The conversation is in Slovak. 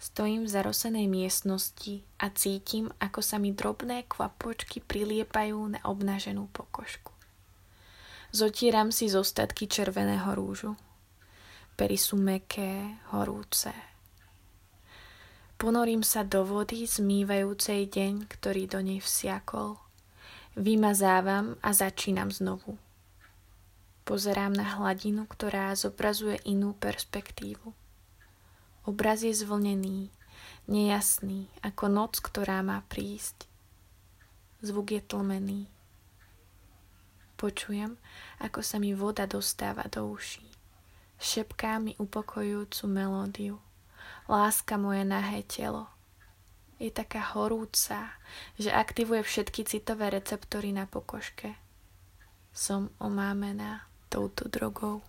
Stojím v zarosenej miestnosti a cítim, ako sa mi drobné kvapočky priliepajú na obnaženú pokožku. Zotieram si zostatky červeného rúžu. Pery sú meké, horúce. Ponorím sa do vody zmývajúcej deň, ktorý do nej vsiakol. Vymazávam a začínam znovu. Pozerám na hladinu, ktorá zobrazuje inú perspektívu. Obraz je zvlnený, nejasný, ako noc, ktorá má prísť. Zvuk je tlmený. Počujem, ako sa mi voda dostáva do uší. Šepká mi upokojujúcu melódiu. Láska moje nahé telo. Je taká horúca, že aktivuje všetky citové receptory na pokožke. Som omámená touto drogou.